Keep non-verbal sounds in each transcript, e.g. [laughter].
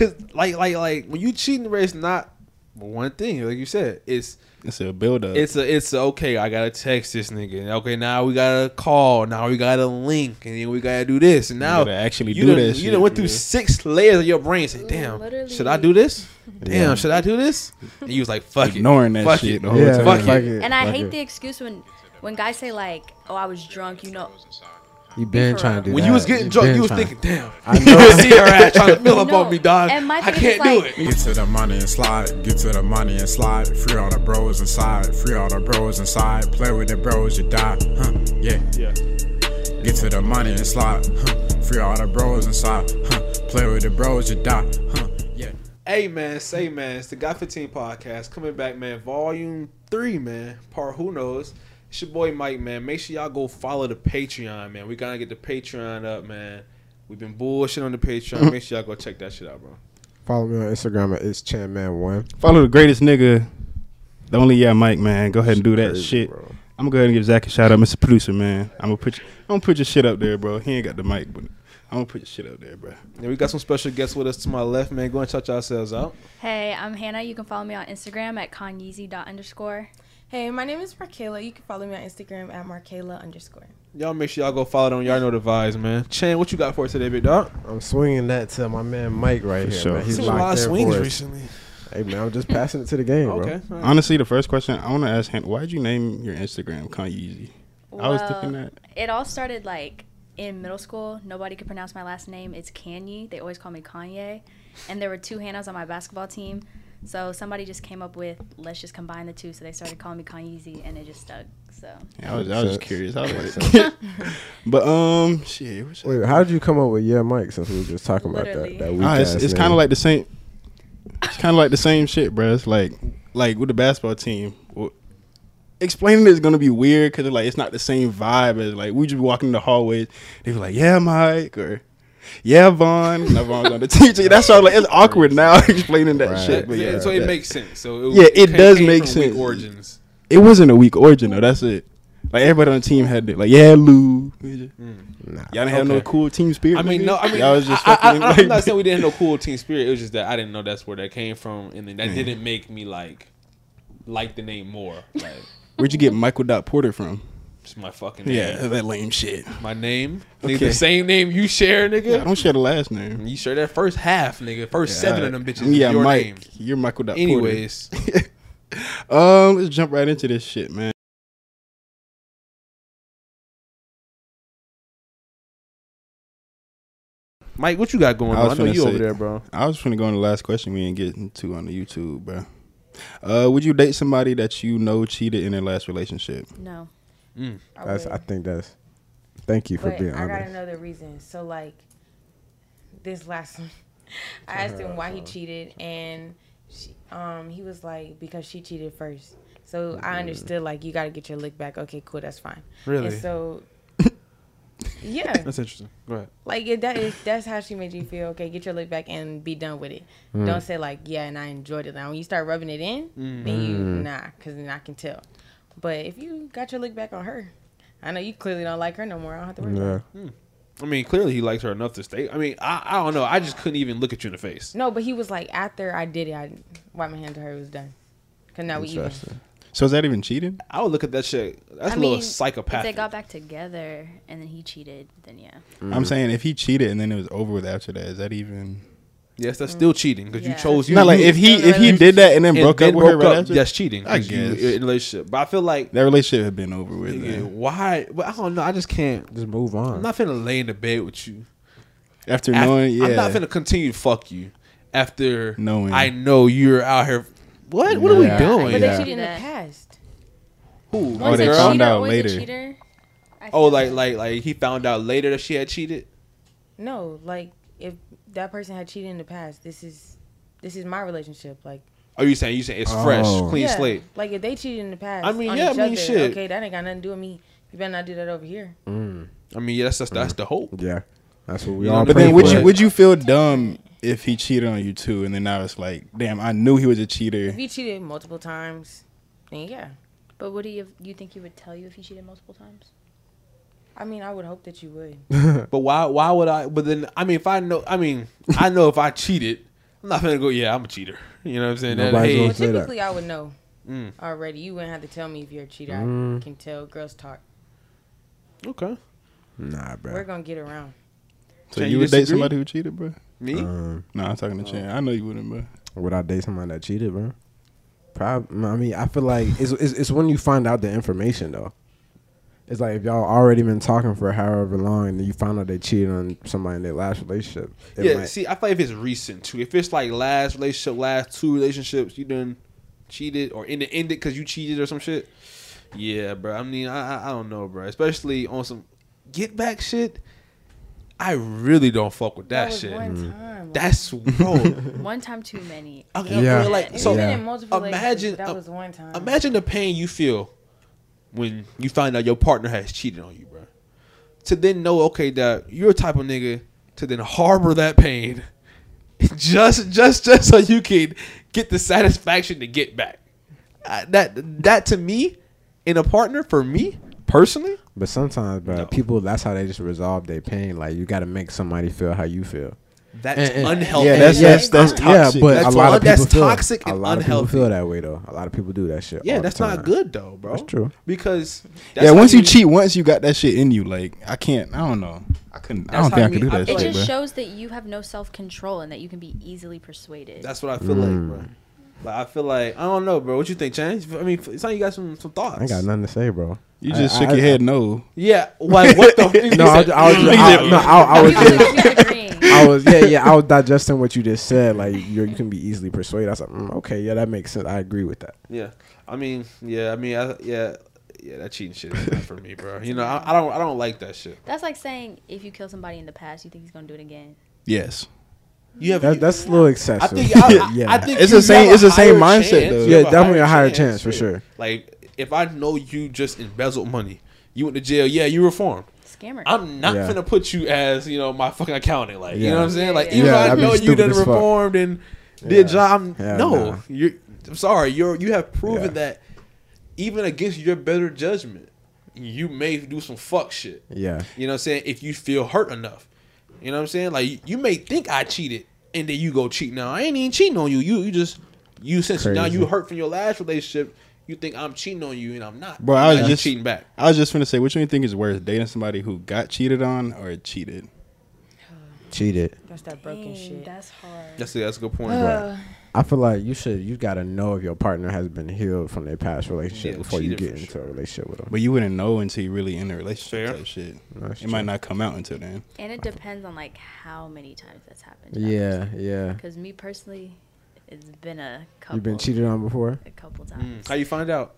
cause like like like when you cheating, bro, it's not one thing. Like you said, it's It's a build up. it's a it's a, okay. I gotta text this nigga. Okay, now we gotta call. Now we gotta link, and then we gotta do this. And now gotta actually you do done, that You shit, done went through yeah. six layers of your brain. Say, damn, Literally. should I do this? [laughs] Damn, Yeah. should I do this? And you was like, fuck ignoring it, that fuck shit it. the whole Yeah, time. Fuck fuck it. it. And I fuck hate it. the excuse when when guys say like, "Oh, I was drunk," you know. You been for trying to do that. When that. you was getting drunk, you was trying. thinking, damn. [laughs] I [laughs] You know. see her ass trying to fill up No, on me, dog. I can't do like- it. Get to the money and slide, get to the money and slide. Free all the bros inside, free all the bros inside. Play with the bros, you die. Huh, yeah. Yeah. Get to the money and slide. Huh, free all the bros inside. Huh, play with the bros, you die. Huh, yeah. Hey man, say man, it's the Got 15 podcast coming back, man. Volume three, man. Part who knows. It's your boy Mike, man. Make sure y'all go follow the Patreon, man. We gotta get the Patreon up, man. We've been bullshit on the Patreon. Make sure y'all go check that shit out, bro. Follow me on Instagram at it's Chanman1. Follow the greatest nigga. The only yeah, Mike, man. Go ahead and do that Crazy, shit. bro. I'm gonna go ahead and give Zach a shout out, Mr. Producer, man. I'm gonna put you, I'm gonna put your shit up there, bro. He ain't got the mic, but I'm gonna put your shit up there, bro. And we got some special guests with us to my left, man. Go and check yourselves out. Hey, I'm Hannah. You can follow me on Instagram at conyeezy.underscore. Hey, my name is Markayla. You can follow me on Instagram at Markayla underscore. Y'all make sure y'all go follow them. On y'all know the vibes, man. Chan, what you got for us today, big dog? I'm swinging that to my man Mike right For here. sure. Man. He's Seen a lot locked of in swings recently. Hey man, I'm just passing it to the game, bro. Okay. all right. Honestly, the first question I want to ask Hannah, why'd you name your Instagram Kanye? I was thinking that. It all started like in middle school. Nobody could pronounce my last name. It's Kanye. They always call me Kanye. And there were two Hannahs on my basketball team. So somebody just came up with, let's just combine the two. So they started calling me Kanyeezy, and it just stuck. So I was, I was just curious. I was like, [laughs] but um, shit. Wait, how did you come up with yeah, Mike? Since we were just talking about that, that weak Ah, it's it's kind of like the same. It's kind of like the same shit, bro. It's like like with the basketball team. well, Explaining it is gonna be weird because like it's not the same vibe as like we just walking in the hallways. They be like, "Yeah, Mike," or "Yeah, Vaughn." And Vaughn's on the teacher. That's all. Like it's [laughs] awkward now [laughs] explaining that Right. shit. But yeah, yeah, so it that- makes sense. So it, Yeah, it came- does came make from weak sense. Origins. it wasn't a weak origin though. That's it. Like everybody on the team had it. like, "Yeah, Lou." Y'all didn't have no cool team spirit. I mean, nigga? no, I mean, y'all was just I, I, I, like, am not saying we didn't have no cool team spirit. It was just that I didn't know that's where that came from, and then that Mm. didn't make me like like the name more. Like, Where'd you get Michael Dot Porter from? It's my fucking name. Yeah, that lame shit. my name, nigga, the same name you share, nigga. I don't share the last name. you share that first half, nigga. First seven of them bitches. Yeah, is your Mike. name. You're Michael Dot Anyways, [laughs] um, let's jump right into this shit, man. Mike, what you got going I on? I was know finna you over there, bro. I was trying to go on the last question we didn't get into on the YouTube, bro. Uh, would you date somebody that you know cheated in their last relationship? no. Mm. I That's. would. I think that's. Thank you for but being I got honest. another reason. So like this last one, [laughs] I asked him why he cheated, and she, um, he was like because she cheated first. So I understood like you got to get your lick back. Okay, cool, that's fine. Really? And so [laughs] yeah, That's interesting. Go ahead. like if that is that's how she made you feel. Okay, get your lick back and be done with it. Don't say like yeah, and I enjoyed it. Now when you start rubbing it in, then you nah, because then I can tell. But if you got your lick back on her, I know you clearly don't like her no more. I don't have to worry. about Yeah. it. Hmm. I mean, clearly he likes her enough to stay. I mean, I, I don't know. I just couldn't even look at you in the face. No, but he was like after I did it, I wiped my hand to her. It was done. Cause now we even. So is that even cheating? I would look at that shit. That's I a little mean, If they got back together and then he cheated, then yeah. I'm saying if he cheated and then it was over with after that, is that even? Yes, that's mm. still cheating because you Yeah. chose you. Not like you- if he still in a if he did that and then and broke then up with her broke right up, after. That's cheating. I 'cause you guess. in a relationship. But I feel like That relationship had been over with. nigga, man. why? But I don't know. I just can't. Just move on. I'm not finna lay in the bed with you. After Af- knowing, yeah, I'm not finna continue to fuck you after Knowing. I know you're out here. What? What are we Yeah. doing? But Yeah. they cheated in the That. past. Who? Oh, Once they a found cheater, out always later. A cheater, I Oh, feel like like like he found out later that she had cheated. No, like if that person had cheated in the past, this is this is my relationship. Like Are you saying you saying it's fresh, Oh. clean yeah, slate? Like if they cheated in the past, I mean, on yeah, each I mean, other, shit. Okay, that ain't got nothing to do with me. You better not do that over here. Mm. I mean, yeah, that's that's, that's the hope. Yeah. That's what we You all. but But pray then would for. you would you feel dumb if he cheated on you too, and then now it's like, damn, I knew he was a cheater. If you cheated multiple times, then yeah. But would he? Have, you think he would tell you if he cheated multiple times? I mean, I would hope that you would. [laughs] But why? Why would I? But then, I mean, if I know, I mean, I know if I cheated, I'm not gonna go. Yeah, I'm a cheater. You know what I'm saying? That, Nobody's hey, Well, say that. typically, I would know Mm. already. You wouldn't have to tell me if you're a cheater. Mm. I can tell. Girls talk. okay. Nah, bro. We're gonna get around. So Chan, you you would date somebody who cheated, bro? Me? Um, No, I'm talking to Chan. I know you wouldn't, bro. would I date somebody that cheated, bro? Probably. I mean, I feel like it's, it's it's when you find out the information though. It's like if y'all already been talking for however long, and then you find out they cheated on somebody in their last relationship. Yeah. might- See, I feel like if it's recent too. If it's like last relationship, last two relationships, you done cheated or in the ended because you cheated or some shit. Yeah, bro. I mean, I I- I don't know, bro. Especially on some get back shit. I really don't fuck with that, was shit. one Mm. time. That's bro. [laughs] One time too many. Okay, Yeah. bro, like so. Yeah. Imagine- relationships, but uh, that was one time. Imagine the pain you feel when you find out your partner has cheated on you, bro. To then know, okay, that you're a type of nigga to then harbor that pain, [laughs] just just just so you can get the satisfaction to get back. Uh, that that to me, in a partner, for me personally, But sometimes, bro, No. people that's how they just resolve their pain. Like you got to make somebody feel how you feel. That's And- and- unhealthy. Yeah, that's- that's- that's yeah, toxic. but That's a lot of people that's feel toxic a and lot of unhealthy. people feel that way though. A lot of people do that shit. yeah, all the that's not good though, bro. That's true. Because that's yeah, once you cheat, once you got that shit in you, like I can't. I don't know. I couldn't. I don't think how I could me- do I that feel It shit, just bro. shows that you have no self control and that you can be easily persuaded. That's what I feel Mm. like, bro. Like I feel like I don't know, bro. What you think, Chance? I mean, it's like you got some some thoughts. I got nothing to say, bro. You just I- shook I- your head no. Yeah, like what the? [laughs] No, I, was- I was. [laughs] He I, no, I, I was just. Like, agreeing. I [laughs] was. Yeah, yeah. I was digesting what you just said. Like you, you can be easily persuaded. I was like, mm, okay, yeah, that makes sense. I agree with that. Yeah, I mean, yeah, I mean, I, yeah, yeah. That cheating shit is not for me, bro. You know, I, I don't, I don't like that shit. That's like saying if you kill somebody in the past, you think he's gonna do it again. Yes. You have, That, that's a little I excessive. think, I, I, [laughs] yeah, I think It's the same- it's the same mindset, chance. though. You Yeah, a definitely a higher chance, chance, for sure. Like if I know you just embezzled money, you went to jail. Yeah, you reformed. Scammer. I'm not Yeah. gonna put you as you know my fucking accountant. Like you know what I'm saying. Like Yeah, even yeah. though I know you stupid done as fuck. reformed and Yeah. did job, I'm, Hell no, nah. you're. I'm sorry. You're you have proven Yeah. that even against your better judgment, you may do some fuck shit. Yeah, You know what I'm saying? If you feel hurt enough. You know what I'm saying? Like you may think I cheated and then you go cheat now. I ain't even cheating on you. You you just you since now you hurt from your last relationship, you think I'm cheating on you and I'm not. Bro, I was Now you just- cheating back. I was just gonna say, which one you think is worse, dating somebody who got cheated on or cheated? cheated. That's that broken Dang, shit. That's hard. That's a, that's a good point. Uh, I feel like you should. You got to know if your partner has been healed from their past relationship Yeah, before you get into sure. a relationship with them. But you wouldn't know until you're really in a relationship Fair. type shit. That's It might not come out until then. And it depends on like how many times that's happened. Yeah, yeah. Because me personally, it's been a couple. You've been cheated on before. A couple Mm. times. How you find out?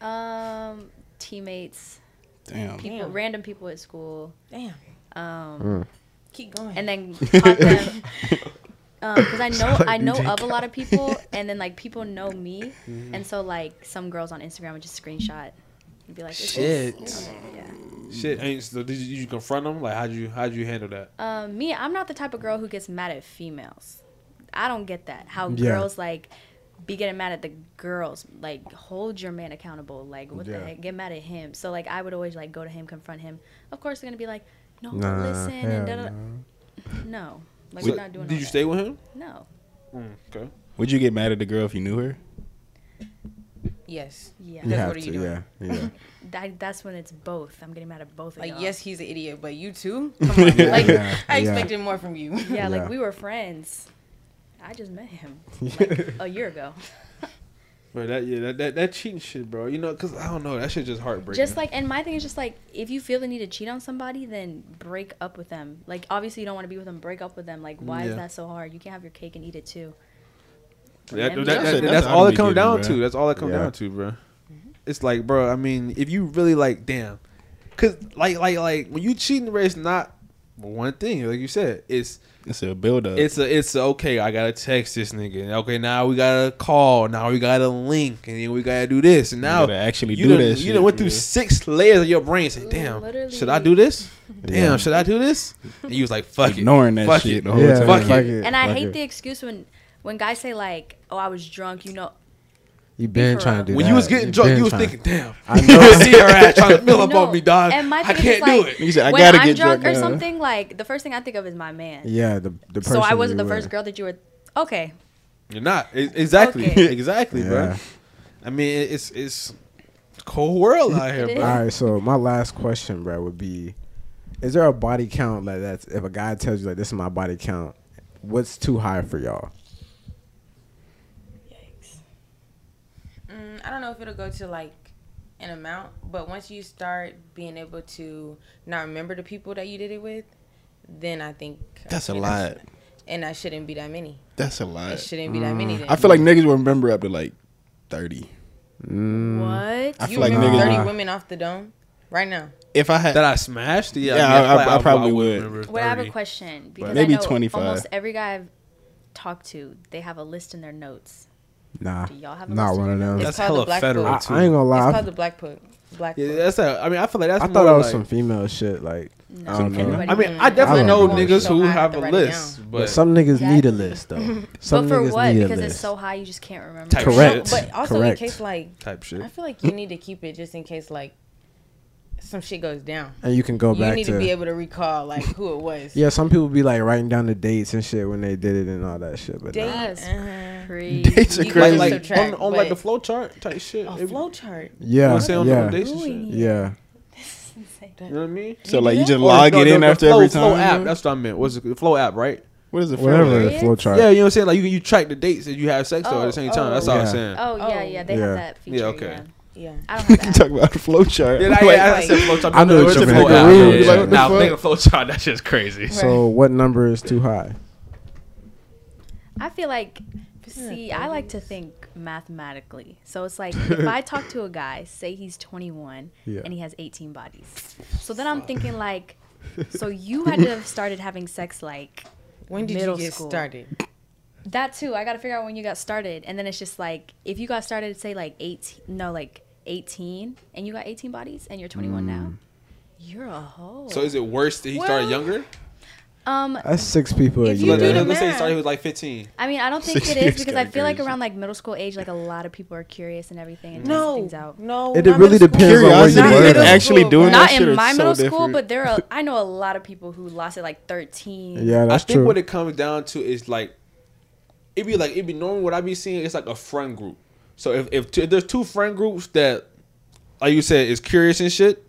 Um, teammates, Damn. people, Damn. random people at school. damn. Um, Mm. Keep going. and then caught them. Because I know I know of a lot of people, and then like people know me, Mm-hmm. and so like some girls on Instagram would just screenshot and be like, Shit. is- yeah." Shit. Ain't, so did you, did you confront them? Like how'd you how'd you handle that? Um, me, I'm not the type of girl who gets mad at females. I don't get that. How Yeah. girls like be getting mad at the girls. Like hold your man accountable. Like what Yeah. the heck? Get mad at him. So like I would always like go to him, confront him. Of course they're gonna be like, no, Nah, listen, and da, da, da. no. no. Like So, we're not doing. That. Did you that. stay with him? No. Mm, okay. Would you get mad at the girl if you knew her? yes. Yeah. You That's have what are to. you doing? Yeah, yeah. [laughs] That, that's when it's both. I'm getting mad at both of Like y'all. yes, he's an idiot, but you too. [laughs] Come on. like Yeah, I yeah. expected more from you. Yeah, Yeah. like we were friends. I just met him [laughs] like a year ago. [laughs] But that yeah that, that that cheating shit, bro. You know, cause I don't know. That shit just heartbreaking. Just like, and my thing is just like, if you feel the need to cheat on somebody, then break up with them. Like, obviously, you don't want to be with them. Break up with them. Like, why Yeah. is that so hard? You can't have your cake and eat it too. That, that, that- That's- that's, that's all it comes down given, to. That's all it comes Yeah. down to, bro. Mm-hmm. It's like, bro. I mean, if you really like, damn, cause like, like, like when you cheating, bro, it's not one thing. Like you said, it's It's a build up. it's a it's a, okay. I gotta text this nigga. Okay, now we gotta call. Now we gotta link, and then we gotta do this. And now gotta actually you do done, that You shit, done went through yeah. six layers of your brain. Say, damn, Literally. should I do this? [laughs] Damn, Yeah. should I do this? And you was like, fuck ignoring it, that fuck shit it. the whole yeah, time. Fuck fuck it. it. And I fuck hate it. the excuse when when guys say like, "Oh, I was drunk," you know. You been for trying to do it. When that. you was getting drunk, you was trying. thinking, damn, I [laughs] I know. see her ass trying to [laughs] fill up No, on me, dog. and my I thing is can't like, do it. He said, I when gotta I'm get drunk drunk or now. something, like the first thing I think of is my man. Yeah, the the person. so I wasn't you the first girl that you were Okay. You're not exactly, Okay. [laughs] exactly, bro. I mean, it's it's a cold world out here, bro. All right, so my last question, bro, would be: Is there a body count like that's if a guy tells you like this is my body count, what's too high for y'all? Yikes. Mm, I don't know if it'll go to like an amount, but once you start being able to not remember the people that you did it with, then I think That's a you know, lot. and I shouldn't be that many. That's a lot. It shouldn't be that many. Then. I feel like niggas will remember up to like thirty. Mm, What? I you feel like remember niggas. thirty Nah. women off the dome right now. If I had, That I smashed, yeah. Yeah, mean, I- feel like I probably would. remember Well, I have a question because Maybe I know 25. almost every guy I've talked to, they have a list in their notes. Nah, Do y'all have a not one of them. It's That's called hella the Black federal Book. I, too. I ain't gonna lie. It's I, called the Black Book. Black Yeah, Book. that's a. I mean, I feel like that's. I more thought that was like, some female shit. Like, No, I don't know. I mean. I definitely I know know. niggas who have have a list, but, but some niggas need a list though. Some but for niggas what? need Because it's so high, you just can't remember. Type it. Correct. But also Correct. in case like type shit. I feel like you need to keep it just in case like some shit goes down. and you can go you back You need to, to be able to recall like who it was. yeah. Some people be like writing down the dates and shit when they did it and all that shit. But Date. nah. That's uh-huh. Crazy. Dates are You crazy. Like, like subtract, on, on like a flow chart type shit. A flow chart. You know yeah, what I'm saying? On yeah, the dates and shit. Doing it. yeah. You know what I mean? so like you just oh, log no, it no, in the after flow, every Flow time. app. That's what I meant. What's? The flow app, right? what is it? Whatever the flow chart. Yeah, you know what I'm saying. Like you you track the dates that you have sex though at Oh, the same oh. time. That's oh. all I'm saying. Oh yeah, Oh. yeah, they Yeah. have that feature. Yeah, Yeah, okay. [laughs] Yeah. I don't have you that. talk about the flow chart. Yeah, Like, I, yeah, I said flow chart. I know what it's you a meant. flow app. Like, Yeah, what yeah, the yeah. Nah, fuck? thinking flow chart. That shit's crazy. So what number is too high? I feel like, see, I like to think mathematically. So it's like if I [laughs] talk to a guy, say he's 21 Yeah. and he has 18 bodies. So then I'm thinking like, [laughs] so you had to have started having sex like When did Middle you get school. started? that too. I got to figure out when you got started, and then it's just like if you got started, say like 18, no, like 18, and you got 18 bodies, and you're 21 now. You're a hoe. So is it worse that he started younger? Um, That's six people a If you year. do the Let's say he math- started. He was like 15. I mean, I don't think Six it is years because I kinda feel like crazy. around like middle school age, like a lot of people are curious and everything and No, things out. no. It not really middle depends school. on where you Curiosity Not were. and middle actually school, doing bro. that Not shit in is my so middle school, different. but there are. [laughs] I know a lot of people who lost it like 13. Yeah, that's I think true. what it comes down to is like, it'd be like it'd be normal. what I'd be seeing. It's like a friend group. So if if, t- if there's two friend groups that, like you said, is curious and shit,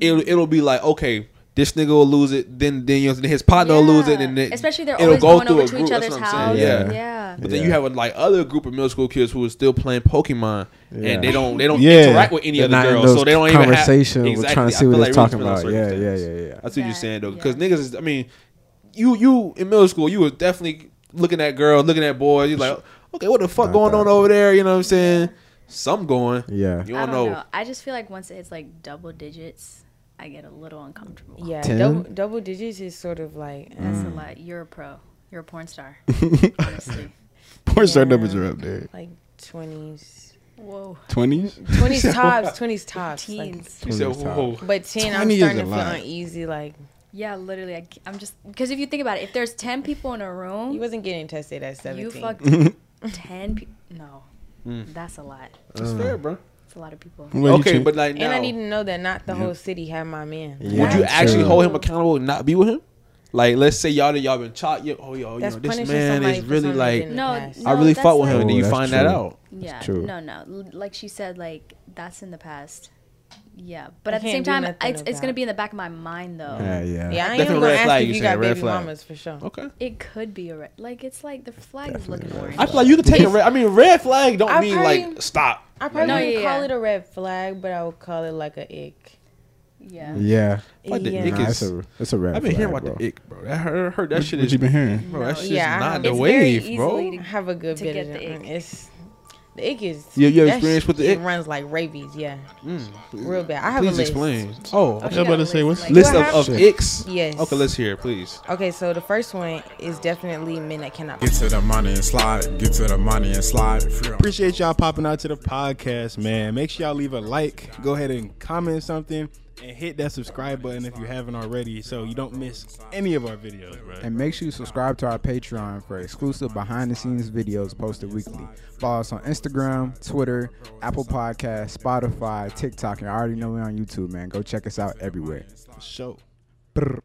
it'll it'll be like okay. This nigga will lose it, then then you know, his partner will lose it, and then especially they're it'll always go going through over a to group, each that's other's what I'm house. saying, Yeah, yeah. yeah. But then you have a, like other group of middle school kids who are still playing Pokemon, Yeah. and they don't they don't Yeah. interact with any They're other girls, so they don't even have conversation. We're Exactly. trying to I see feel what like it's it talking really about. Yeah, yeah, yeah, yeah. That's what you're saying though, yeah. because niggas is. I mean, you you in middle school, you was definitely looking at girls, looking at boys. You're like, okay, what the fuck Not going that. on over there? You know what I'm saying? Some going. Yeah. You don't, don't know. know. I just feel like once it hits like double digits, I get a little uncomfortable. Yeah, Ten? double, double digits is sort of like uh, That's Mm. a lot. You're a pro. You're a porn star. [laughs] honestly. Porn star numbers are up there. like twenties, Whoa. Twenties. twenties [laughs] tops, twenties tops. Like, Teens. You said, whoa. but ten, I'm starting to feel lot. uneasy. Like Yeah, literally. I, am just because if you think about it, if there's ten people in a you room, wasn't getting tested at you fucked [laughs] ten people. No, Mm. that's a lot. That's fair, bro. It's a lot of people. What Okay, but like and I need to know that not the whole city had my man. Yeah. would you actually true. hold him accountable and not be with him? Like, let's say y'all y'all been shot. You, oh, yo, you know, this man is really like. No, no I really fought with like- him, and then you that's find that out. Yeah, true. no, no. Like she said, like that's in the past. Yeah, but I at the same time, it's, it's gonna be in the back of my mind though. Yeah, yeah. Yeah, I ain't Definitely gonna red ask flag, if you you saying, got red baby flag. mamas for sure. Okay. It could be a red. Like it's like the flag is looking orange. I feel like you could take a red. I mean, red flag don't I mean probably- like stop. I probably No, wouldn't yeah, call yeah. it a red flag, but I would call it like a ick. yeah. Yeah. Like the yeah. ick Nah, is- it's a it's a red I've been flag, hearing about bro. the ick, bro. I heard, heard that What, shit what is, you been hearing? bro. That No, shit's yeah, I not have- the It's very wave, bro. easily- have a good To bit get of the it. ick. It's the ick is. You- you experience with the shit ick? runs like rabies. Yeah, Mm. real bad. I have Please a list. explain. Oh, Oh, I was about to say, what's- like- list Do of, of have- icks. Yes. Okay, let's hear it, please. Okay, so the first one is definitely men that cannot. Get to the money and slide. Get to the money and slide. Appreciate y'all popping out to the podcast, man. Make sure y'all leave a like, go ahead and comment something, and hit that subscribe button if you haven't already, so you don't miss any of our videos, bro. And make sure you subscribe to our Patreon for exclusive behind the scenes videos posted weekly. Follow us on Instagram, Twitter, Apple Podcast, Spotify, TikTok, and I already know we're on YouTube, man. Go check us out everywhere. Show. Brr.